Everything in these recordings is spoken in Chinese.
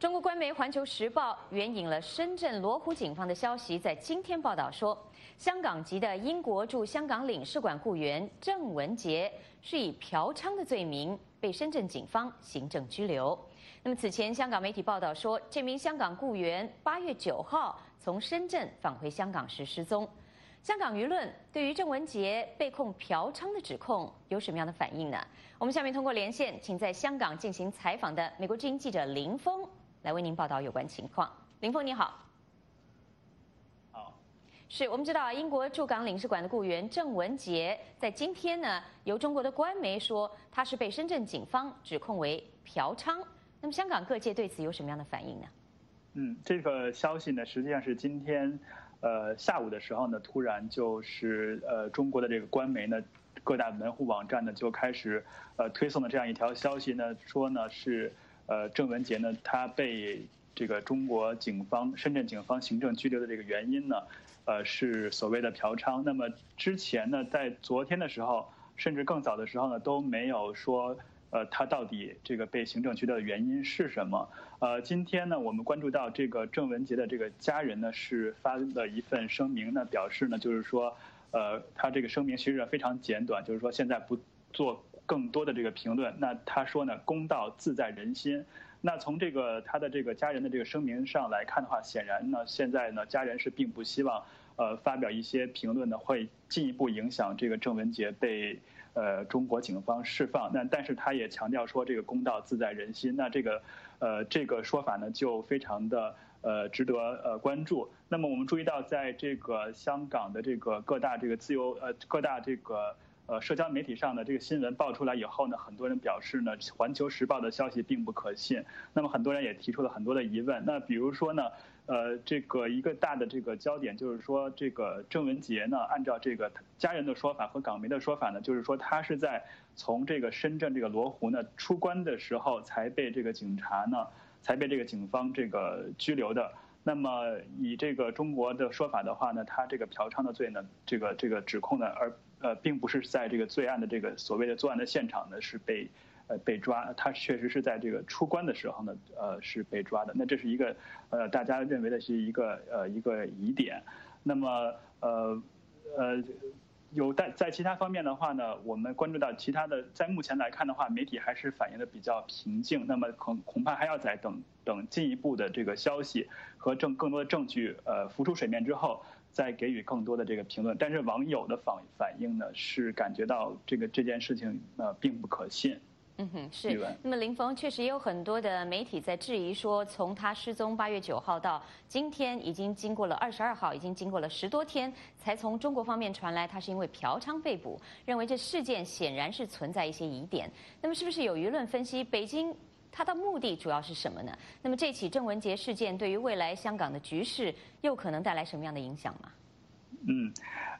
中国官媒《环球时报》援引了深圳罗湖警方的消息，在今天报道说，香港籍的英国驻香港领事馆雇员郑文杰是以嫖娼的罪名被深圳警方行政拘留。那么此前香港媒体报道说，这名香港雇员八月九号从深圳返回香港时失踪。香港舆论对于郑文杰被控嫖娼的指控有什么样的反应呢？我们下面通过连线，请在香港进行采访的美国之音记者林峰。来为您报道有关情况，林峰你好。好，是我们知道英国驻港领事馆的雇员郑文杰，在今天呢，由中国的官媒说他是被深圳警方指控为嫖娼。那么香港各界对此有什么样的反应呢？嗯，这个消息呢，实际上是今天呃下午的时候呢，突然就是呃中国的这个官媒呢，各大门户网站呢就开始呃推送的这样一条消息呢，说呢是。呃，郑文杰呢，他被这个中国警方、深圳警方行政拘留的这个原因呢，呃，是所谓的嫖娼。那么之前呢，在昨天的时候，甚至更早的时候呢，都没有说，呃，他到底这个被行政拘留的原因是什么？呃，今天呢，我们关注到这个郑文杰的这个家人呢，是发了一份声明呢，表示呢，就是说，呃，他这个声明其实非常简短，就是说现在不做。更多的这个评论，那他说呢，公道自在人心。那从这个他的这个家人的这个声明上来看的话，显然呢，现在呢，家人是并不希望呃发表一些评论呢，会进一步影响这个郑文杰被呃中国警方释放。那但是他也强调说，这个公道自在人心。那这个呃这个说法呢，就非常的呃值得呃关注。那么我们注意到，在这个香港的这个各大这个自由呃各大这个。呃，社交媒体上的这个新闻爆出来以后呢，很多人表示呢，《环球时报》的消息并不可信。那么很多人也提出了很多的疑问。那比如说呢，呃，这个一个大的这个焦点就是说，这个郑文杰呢，按照这个家人的说法和港媒的说法呢，就是说他是在从这个深圳这个罗湖呢出关的时候才被这个警察呢，才被这个警方这个拘留的。那么以这个中国的说法的话呢，他这个嫖娼的罪呢，这个这个指控呢，而呃并不是在这个罪案的这个所谓的作案的现场呢是被呃被抓，他确实是在这个出关的时候呢呃是被抓的。那这是一个呃大家认为的是一个呃一个疑点。那么呃呃。有在在其他方面的话呢，我们关注到其他的，在目前来看的话，媒体还是反映的比较平静。那么恐恐怕还要再等等进一步的这个消息和证更多的证据呃浮出水面之后，再给予更多的这个评论。但是网友的反反应呢，是感觉到这个这件事情呃并不可信。嗯哼，是。那么林峰确实也有很多的媒体在质疑说，从他失踪八月九号到今天，已经经过了二十二号，已经经过了十多天，才从中国方面传来他是因为嫖娼被捕，认为这事件显然是存在一些疑点。那么是不是有舆论分析，北京他的目的主要是什么呢？那么这起郑文杰事件对于未来香港的局势又可能带来什么样的影响吗？嗯，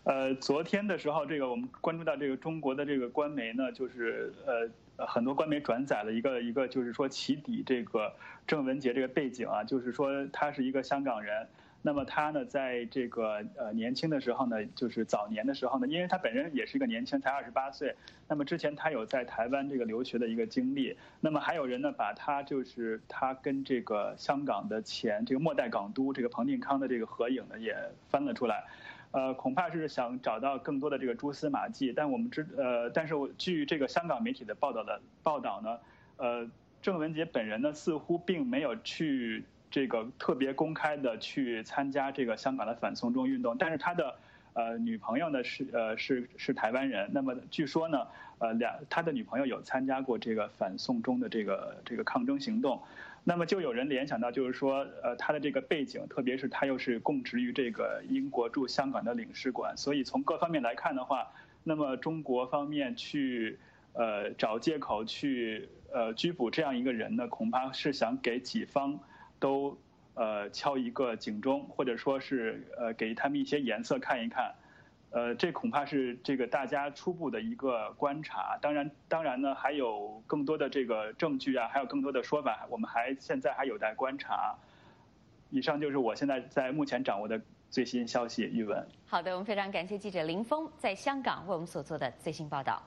呃，昨天的时候，这个我们关注到这个中国的这个官媒呢，就是呃，很多官媒转载了一个一个，就是说起底这个郑文杰这个背景啊，就是说他是一个香港人，那么他呢，在这个呃年轻的时候呢，就是早年的时候呢，因为他本人也是一个年轻，才二十八岁，那么之前他有在台湾这个留学的一个经历，那么还有人呢，把他就是他跟这个香港的前这个末代港督这个彭定康的这个合影呢，也翻了出来。呃，恐怕是想找到更多的这个蛛丝马迹，但我们知呃，但是我据这个香港媒体的报道的报道呢，呃，郑文杰本人呢似乎并没有去这个特别公开的去参加这个香港的反送中运动，但是他的呃女朋友呢是呃是是台湾人，那么据说呢，呃两他的女朋友有参加过这个反送中的这个这个抗争行动。那么就有人联想到，就是说，呃，他的这个背景，特别是他又是供职于这个英国驻香港的领事馆，所以从各方面来看的话，那么中国方面去，呃，找借口去，呃，拘捕这样一个人呢，恐怕是想给己方都，呃，敲一个警钟，或者说是，呃，给他们一些颜色看一看。呃，这恐怕是这个大家初步的一个观察。当然，当然呢，还有更多的这个证据啊，还有更多的说法，我们还现在还有待观察。以上就是我现在在目前掌握的最新消息，玉文。好的，我们非常感谢记者林峰在香港为我们所做的最新报道。